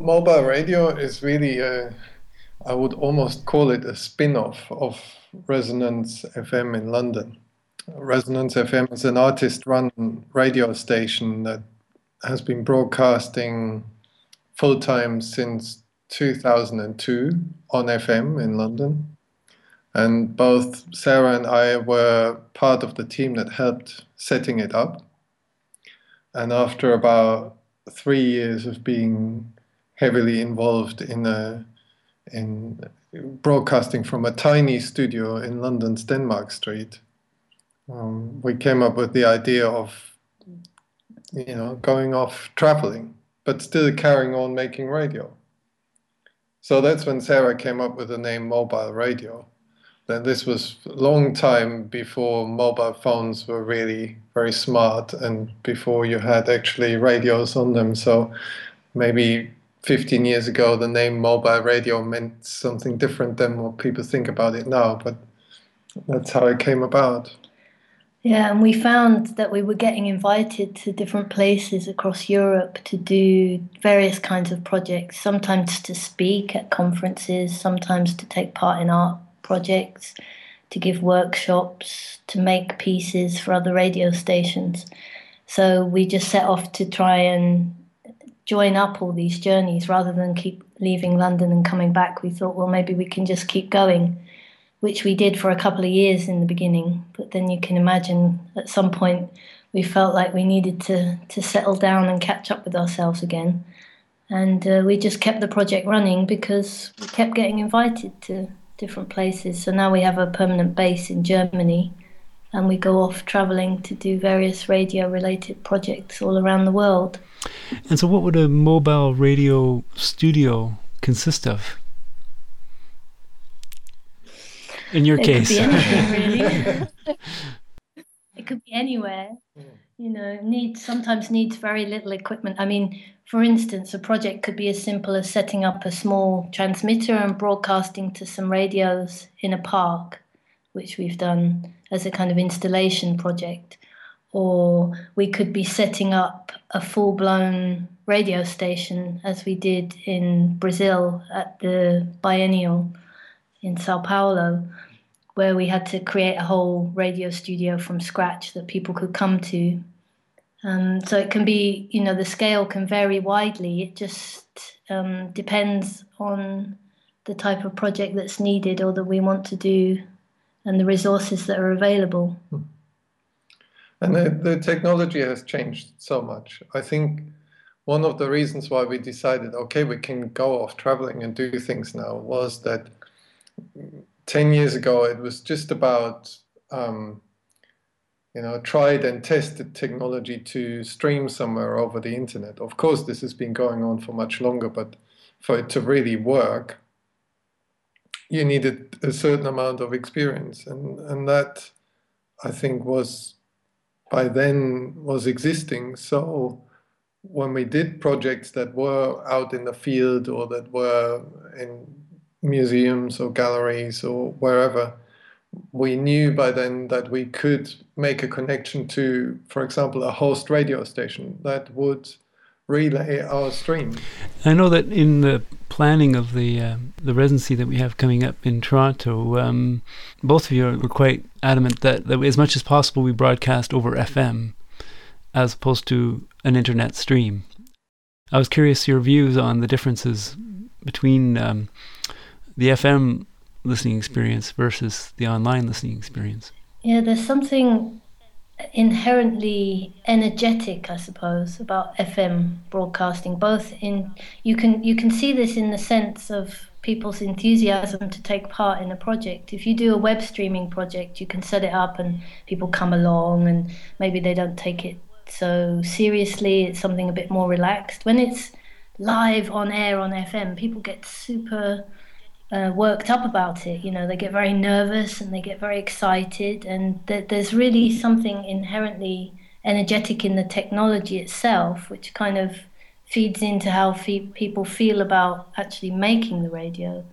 mobile radio is really a, I would almost call it a spin-off of Resonance FM in London. Resonance FM is an artist-run radio station that has been broadcasting full time since 2002 on FM in London. And both Sarah and I were part of the team that helped setting it up. And after about three years of being heavily involved in a, in broadcasting from a tiny studio in London's Denmark Street, um, we came up with the idea of, you know, going off traveling, but still carrying on making radio. So that's when Sarah came up with the name mobile radio. Then this was a long time before mobile phones were really very smart and before you had actually radios on them. So maybe 15 years ago, the name mobile radio meant something different than what people think about it now, but that's how it came about. Yeah, and we found that we were getting invited to different places across Europe to do various kinds of projects, sometimes to speak at conferences, sometimes to take part in art projects, to give workshops, to make pieces for other radio stations. So we just set off to try and join up all these journeys rather than keep leaving London and coming back. We thought, well, maybe we can just keep going which we did for a couple of years in the beginning. But then you can imagine at some point we felt like we needed to, to settle down and catch up with ourselves again. And uh, we just kept the project running because we kept getting invited to different places. So now we have a permanent base in Germany and we go off traveling to do various radio related projects all around the world. And so, what would a mobile radio studio consist of? in your it case. Could anything, really. it could be anywhere. You know, needs sometimes needs very little equipment. I mean, for instance, a project could be as simple as setting up a small transmitter and broadcasting to some radios in a park, which we've done as a kind of installation project. Or we could be setting up a full blown radio station, as we did in Brazil at the Biennial in Sao Paulo, where we had to create a whole radio studio from scratch that people could come to. Um, so it can be, you know, the scale can vary widely. It just um, depends on the type of project that's needed or that we want to do and the resources that are available. Hmm. And the, the technology has changed so much. I think one of the reasons why we decided, okay, we can go off traveling and do things now was that 10 years ago, it was just about, um, you know, tried and tested technology to stream somewhere over the internet. Of course, this has been going on for much longer, but for it to really work, you needed a certain amount of experience. And, and that, I think, was by then was existing. So when we did projects that were out in the field or that were in museums or galleries or wherever, we knew by then that we could make a connection to, for example, a host radio station that would relay our stream. I know that in the planning of the uh, the residency that we have coming up in Toronto, um, both of you were quite adamant that, that as much as possible we broadcast over FM as opposed to an internet stream. I was curious your views on the differences between um, the FM listening experience versus the online listening experience? Yeah, there's something inherently energetic, I suppose, about FM broadcasting. Both in you can you can see this in the sense of people's enthusiasm to take part in a project. If you do a web streaming project, you can set it up and people come along and maybe they don't take it so seriously. It's something a bit more relaxed. When it's live on air on FM, people get super uh, worked up about it. You know, they get very nervous and they get very excited, and th- there's really something inherently energetic in the technology itself, which kind of feeds into how fe- people feel about actually making the radio.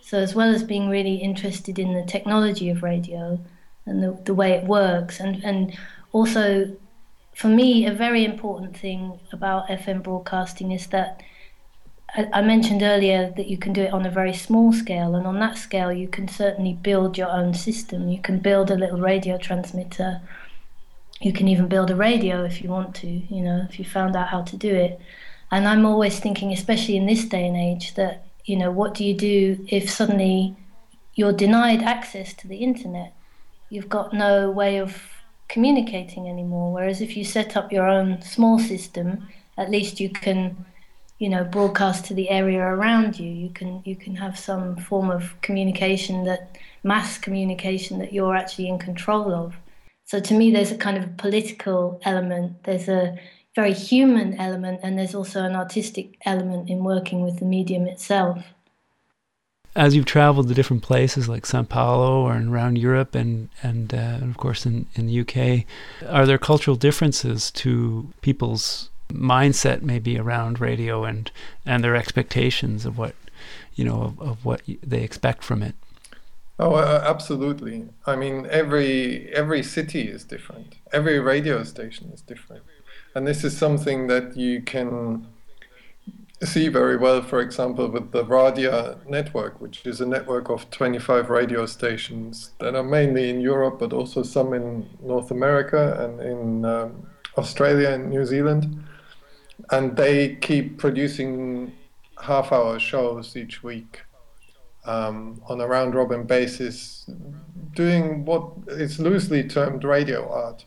So, as well as being really interested in the technology of radio and the, the way it works, and, and also for me, a very important thing about FM broadcasting is that I, mentioned earlier that you can do it on a very small scale, and on that scale, you can certainly build your own system. You can build a little radio transmitter. You can even build a radio if you want to, you know, if you found out how to do it. And I'm always thinking, especially in this day and age, that, you know, what do you do if suddenly you're denied access to the internet? You've got no way of communicating anymore. Whereas if you set up your own small system, at least you can you know broadcast to the area around you. You can you can have some form of communication that mass communication that you're actually in control of. So to me there's a kind of political element there's a very human element and there's also an artistic element in working with the medium itself. As you've traveled to different places like Sao Paulo or around Europe and and, uh, and of course in, in the UK, are there cultural differences to people's mindset maybe around radio and and their expectations of what you know of, of what they expect from it. Oh uh, absolutely. I mean every every city is different. Every radio station is different. And this is something that you can see very well for example with the radia network which is a network of 25 radio stations that are mainly in europe but also some in north america and in um, australia and new zealand and they keep producing half hour shows each week um, on a round robin basis, doing what is loosely termed radio art.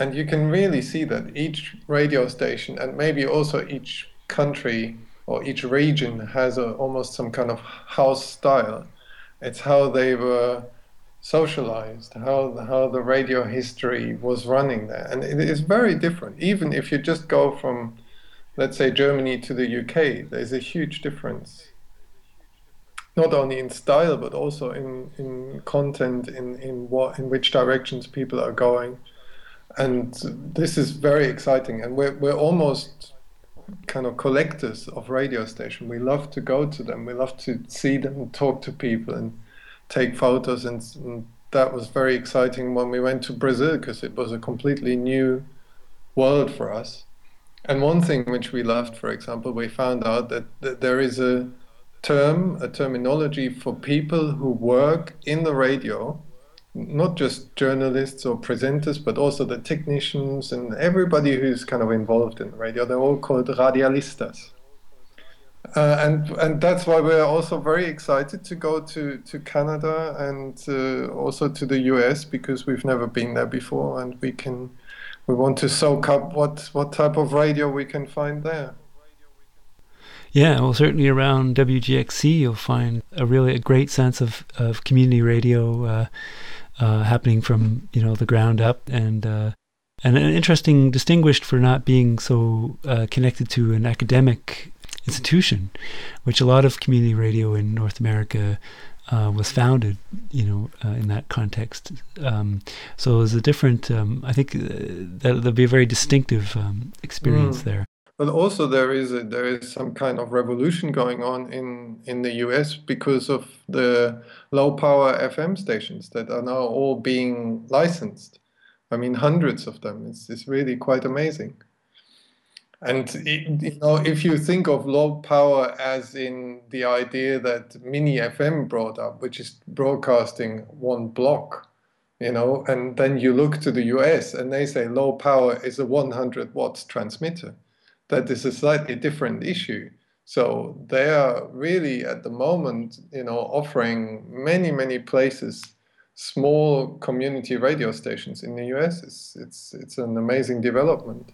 And you can really see that each radio station and maybe also each country or each region has a, almost some kind of house style. It's how they were socialized, how how the radio history was running there, and it is very different. Even if you just go from, let's say, Germany to the UK, there's a huge difference. Not only in style, but also in, in content, in, in what in which directions people are going, and this is very exciting. And we're we're almost kind of collectors of radio station. We love to go to them. We love to see them, talk to people, and take photos, and, and that was very exciting when we went to Brazil because it was a completely new world for us. And one thing which we loved, for example, we found out that, that there is a term, a terminology for people who work in the radio, not just journalists or presenters, but also the technicians and everybody who's kind of involved in the radio. They're all called radialistas. Uh, and and that's why we're also very excited to go to, to Canada and uh, also to the US because we've never been there before and we can we want to soak up what what type of radio we can find there. Yeah, well, certainly around WGXC, you'll find a really a great sense of, of community radio uh, uh, happening from you know the ground up, and uh, and an interesting, distinguished for not being so uh, connected to an academic institution, which a lot of community radio in North America uh, was founded, you know, uh, in that context. Um, so it was a different. Um, I think uh, that there'll be a very distinctive um, experience mm. there. But also there is a, there is some kind of revolution going on in in the U.S. because of the low power FM stations that are now all being licensed. I mean, hundreds of them. It's it's really quite amazing. And you know, if you think of low power as in the idea that Mini FM brought up, which is broadcasting one block, you know, and then you look to the US and they say low power is a 100 watts transmitter. That is a slightly different issue. So they are really at the moment, you know, offering many, many places small community radio stations in the US. It's it's it's an amazing development.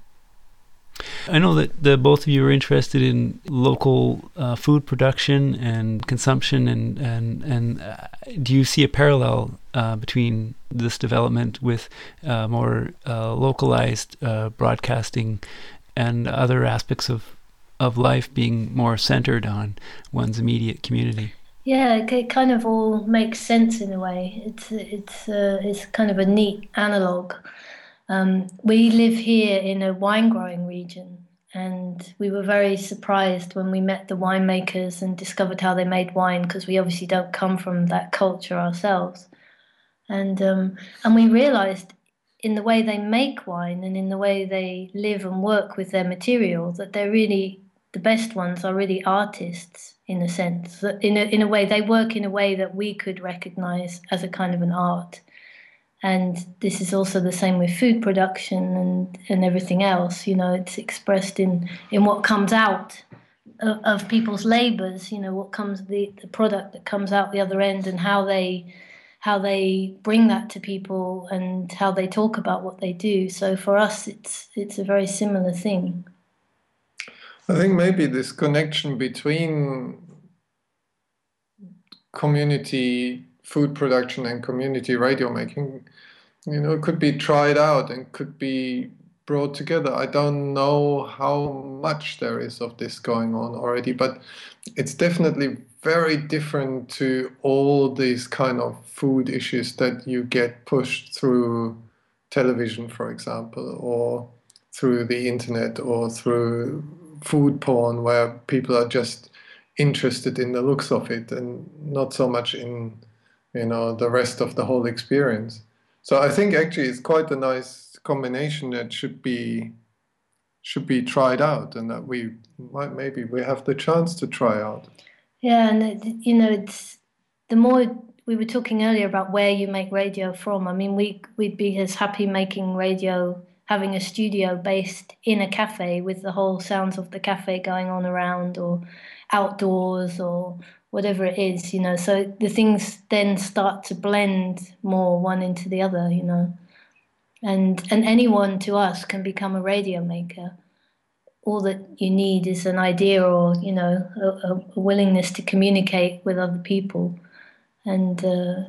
I know that the both of you are interested in local uh, food production and consumption, and and and uh, do you see a parallel uh, between this development with uh, more uh, localized uh, broadcasting and other aspects of of life being more centered on one's immediate community? Yeah, it kind of all makes sense in a way. It's it's it's kind of a neat analog um, we live here in a wine growing region, and we were very surprised when we met the winemakers and discovered how they made wine because we obviously don't come from that culture ourselves. And um, and we realized in the way they make wine and in the way they live and work with their material that they're really the best ones are really artists in a sense. In a, in a way, they work in a way that we could recognize as a kind of an art. And this is also the same with food production and, and everything else. You know, it's expressed in, in what comes out of, of people's labors, you know, what comes, the, the product that comes out the other end and how they how they bring that to people and how they talk about what they do. So for us, it's it's a very similar thing. I think maybe this connection between community food production and community radio making, you know, could be tried out and could be brought together. I don't know how much there is of this going on already, but it's definitely very different to all these kind of food issues that you get pushed through television, for example, or through the internet or through food porn where people are just interested in the looks of it and not so much in you know the rest of the whole experience. So i think actually it's quite a nice combination that should be should be tried out and that we might maybe we have the chance to try out. Yeah and it, you know it's the more we were talking earlier about where you make radio from i mean we we'd be as happy making radio having a studio based in a cafe with the whole sounds of the cafe going on around or outdoors or whatever it is, you know. So the things then start to blend more one into the other, you know. And and anyone to us can become a radio maker. All that you need is an idea or you know a, a willingness to communicate with other people, and uh,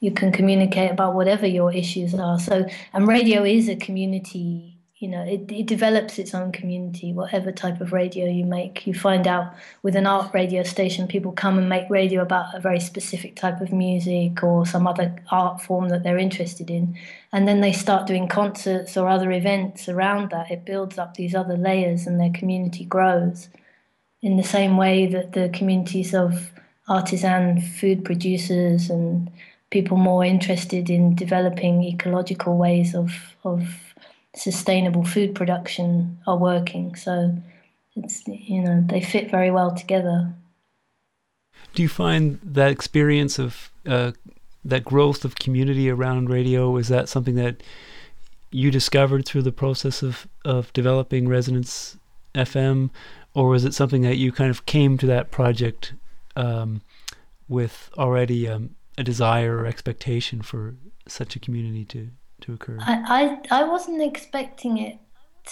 you can communicate about whatever your issues are. So, and radio is a community. You know, it, it develops its own community. Whatever type of radio you make, you find out with an art radio station, people come and make radio about a very specific type of music or some other art form that they're interested in, and then they start doing concerts or other events around that. It builds up these other layers, and their community grows. In the same way that the communities of artisan food producers and people more interested in developing ecological ways of, of sustainable food production are working. So it's you know they fit very well together. Do you find that experience of uh, that growth of community around radio is that something that you discovered through the process of of developing Resonance FM, or was it something that you kind of came to that project um, with already um, a desire or expectation for such a community to to occur? I I, I wasn't expecting it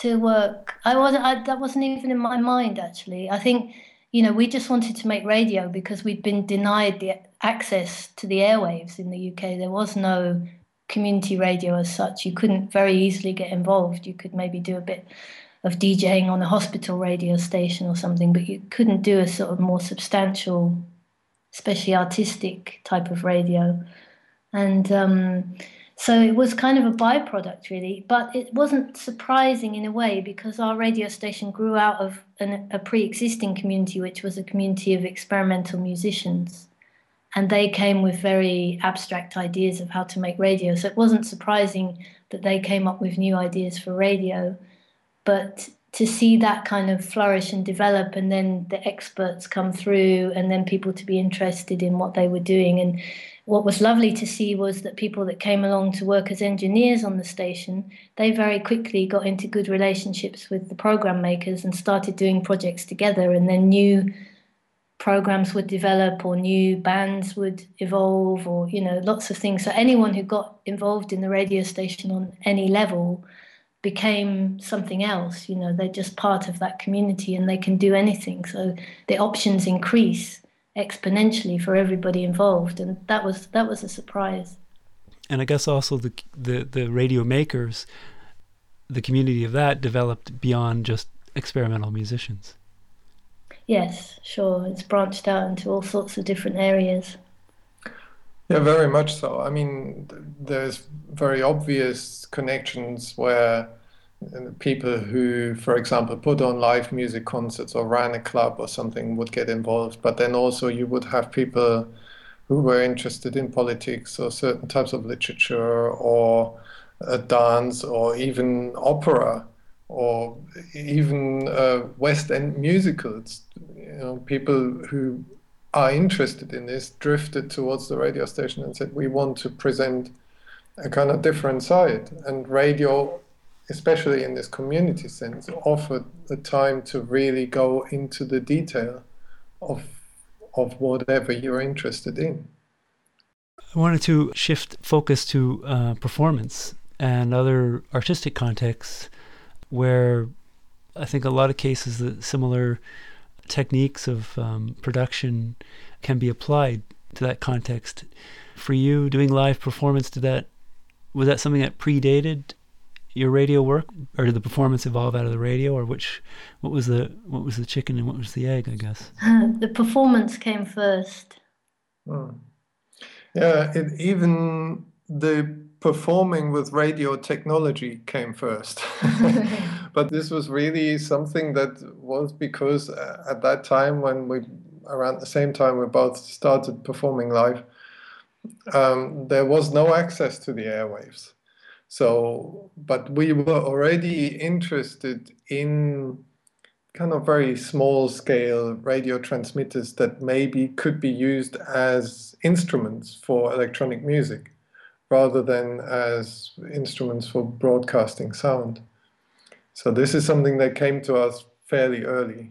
to work. I wasn't. I, that wasn't even in my mind actually. I think you know we just wanted to make radio because we'd been denied the access to the airwaves in the UK. There was no community radio as such. You couldn't very easily get involved. You could maybe do a bit of DJing on a hospital radio station or something, but you couldn't do a sort of more substantial especially artistic type of radio. And um, so it was kind of a byproduct, really. But it wasn't surprising in a way because our radio station grew out of an, a pre existing community, which was a community of experimental musicians. And they came with very abstract ideas of how to make radio. So it wasn't surprising that they came up with new ideas for radio. But to see that kind of flourish and develop and then the experts come through and then people to be interested in what they were doing. And what was lovely to see was that people that came along to work as engineers on the station they very quickly got into good relationships with the program makers and started doing projects together. And then new programs would develop or new bands would evolve or you know lots of things. So anyone who got involved in the radio station on any level became something else. You know, they're just part of that community and they can do anything. So the options increase exponentially for everybody involved, and that was that was a surprise. And I guess also the the the radio makers, the community of that developed beyond just experimental musicians. Yes, sure. It's branched out into all sorts of different areas. Yeah, very much so. I mean, there's very obvious connections where uh, people who, for example, put on live music concerts or ran a club or something would get involved. But then also you would have people who were interested in politics or certain types of literature or dance or even opera or even uh, West End musicals. You know, people who are interested in this drifted towards the radio station and said, "We want to present a kind of different side." And radio, especially in this community sense, offered the time to really go into the detail of of whatever you're interested in. I wanted to shift focus to uh, performance and other artistic contexts where I think a lot of cases that similar techniques of um, production can be applied to that context. For you, doing live performance, did that was that something that predated your radio work, or did the performance evolve out of the radio, or which what was the what was the chicken and what was the egg? I guess the performance came first. Hmm. Yeah, it, even the performing with radio technology came first. but this was really something that was because uh, at that time when we around the same time we both started performing live um, there was no access to the airwaves so but we were already interested in kind of very small scale radio transmitters that maybe could be used as instruments for electronic music rather than as instruments for broadcasting sound. So this is something that came to us fairly early.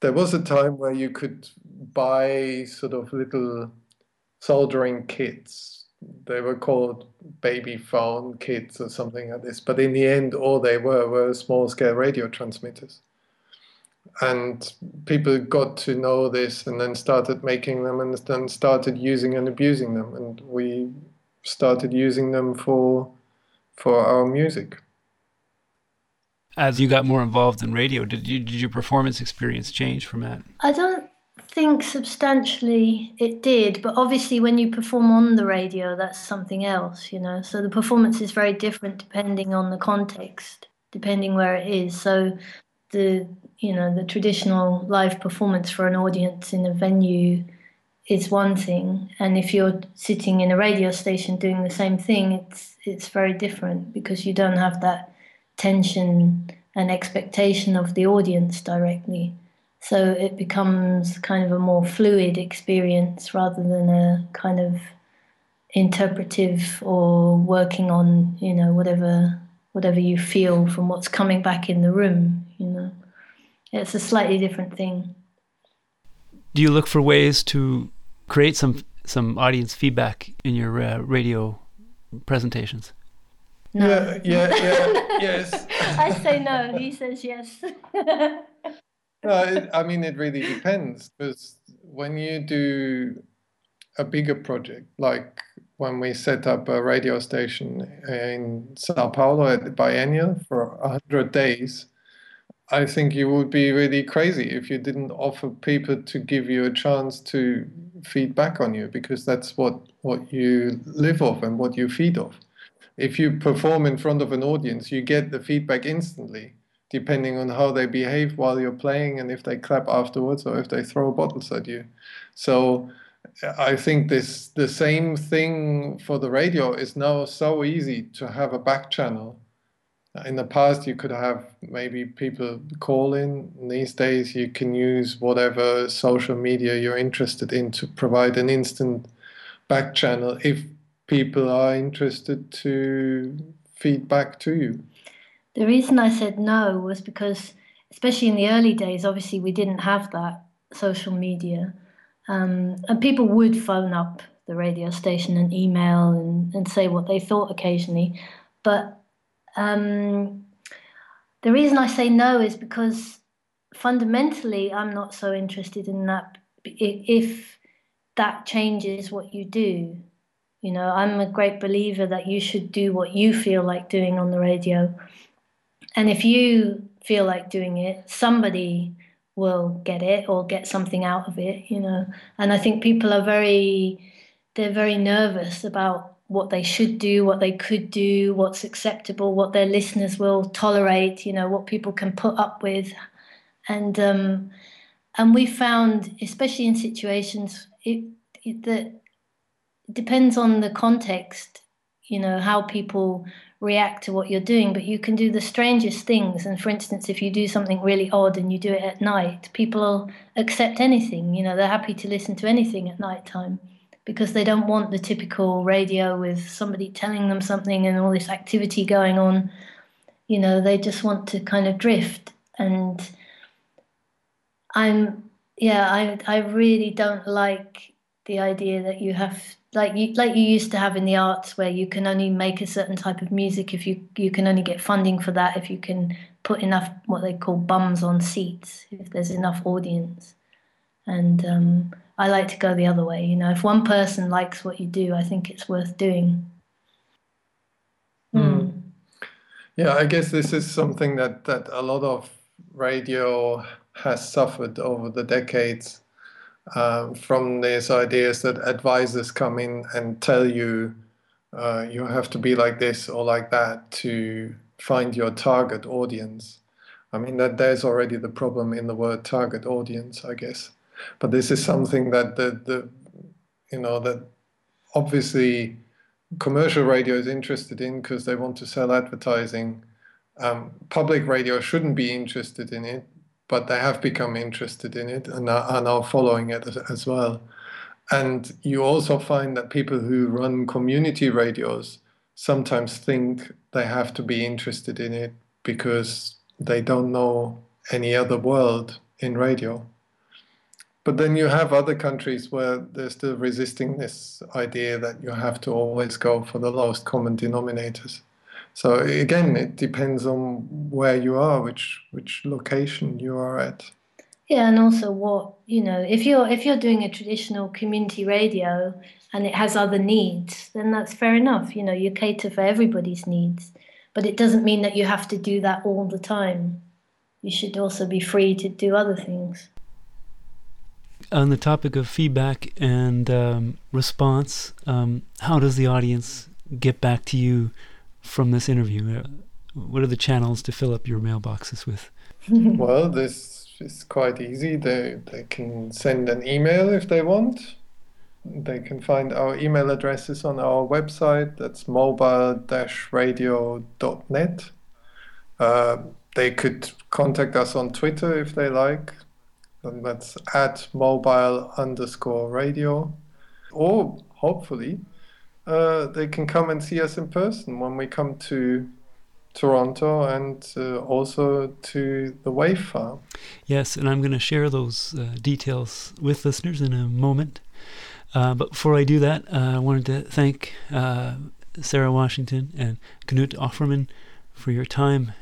There was a time where you could buy sort of little soldering kits. They were called baby phone kits or something like this. But in the end, all they were were small scale radio transmitters and people got to know this and then started making them and then started using and abusing them. And we started using them for for our music. As you got more involved in radio did you did your performance experience change from that? I don't think substantially it did but obviously when you perform on the radio that's something else you know? So the performance is very different depending on the context depending where it is. So the you know the traditional live performance for an audience in a venue is one thing. And if you're sitting in a radio station doing the same thing it's it's very different because you don't have that tension and expectation of the audience directly. So it becomes kind of a more fluid experience rather than a kind of interpretive or working on you know whatever whatever you feel from what's coming back in the room it's a slightly different thing. Do you look for ways to create some some audience feedback in your uh, radio presentations? No. Yeah, yeah, yeah yes. I say no. He says yes. no, it, I mean it really depends because when you do a bigger project, like when we set up a radio station in Sao Paulo at the Biennial for 100 days, I think you would be really crazy if you didn't offer people to give you a chance to feed back on you because that's what, what you live off and what you feed off. If you perform in front of an audience, you get the feedback instantly, depending on how they behave while you're playing and if they clap afterwards or if they throw bottles at you. So I think this the same thing for the radio is now so easy to have a back channel in the past you could have maybe people call in. These days you can use whatever social media you're interested in to provide an instant back channel if people are interested to feed back to you. The reason i said no was because especially in the early days obviously we didn't have that social media. Um, and people would phone up the radio station and email and, and say what they thought occasionally. But um, the reason I say no is because fundamentally I'm not so interested in that. If that changes what you do, you know, I'm a great believer that you should do what you feel like doing on the radio. And if you feel like doing it, somebody will get it or get something out of it, you know. And I think people are very, they're very nervous about what they should do, what they could do, what's acceptable, what their listeners will tolerate, you know, what people can put up with. And um, and we found, especially in situations, it, it that depends on the context. you know, how people react to what you're doing, but you can do the strangest things. And for instance, if you do something really odd and you do it at night, people accept anything. You know, they're happy to listen to anything at night time because they don't want the typical radio with somebody telling them something and all this activity going on. You know, they just want to kind of drift. And I'm, yeah, I, I really don't like the idea that you have like you like you used to have in the arts where you can only make a certain type of music if you you can only get funding for that if you can put enough what they call bums on seats if there's enough audience and um, i like to go the other way you know if one person likes what you do i think it's worth doing mm. Mm. yeah i guess this is something that that a lot of radio has suffered over the decades um, from these ideas that advisors come in and tell you uh, you have to be like this or like that to find your target audience. I mean that there's already the problem in the word target audience, I guess. But this is something that the, the you know that obviously commercial radio is interested in because they want to sell advertising. Um, public radio shouldn't be interested in it but they have become interested in it and are, now following it as, as well. And you also find that people who run community radios sometimes think they have to be interested in it because they don't know any other world in radio. But then you have other countries where they're still resisting this idea that you have to always go for the lowest common denominators. So again, it depends on where you are, which which location you are at. Yeah, and also what you know, if you're if you're doing a traditional community radio and it has other needs, then that's fair enough. You know, you cater for everybody's needs, but it doesn't mean that you have to do that all the time. You should also be free to do other things. On the topic of feedback and um, response, um, how does the audience get back to you? from this interview? Uh, what are the channels to fill up your mailboxes with? well, this is quite easy. They they can send an email if they want. They can find our email addresses on our website. That's mobile-radio.net. Uh, they could contact us on Twitter if they like. And that's at mobile underscore radio. Or hopefully, uh, they can come and see us in person when we come to Toronto and uh, also to the Wave Farm. Yes, and I'm going to share those uh, details with listeners in a moment. Uh, but before I do that, uh, I wanted to thank uh, Sarah Washington and Knut Aufermann for your time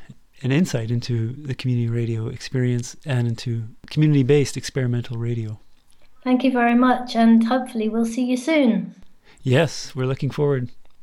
and insight into the community radio experience and into community based experimental radio. Thank you very much, and hopefully, we'll see you soon. Yes, we're looking forward.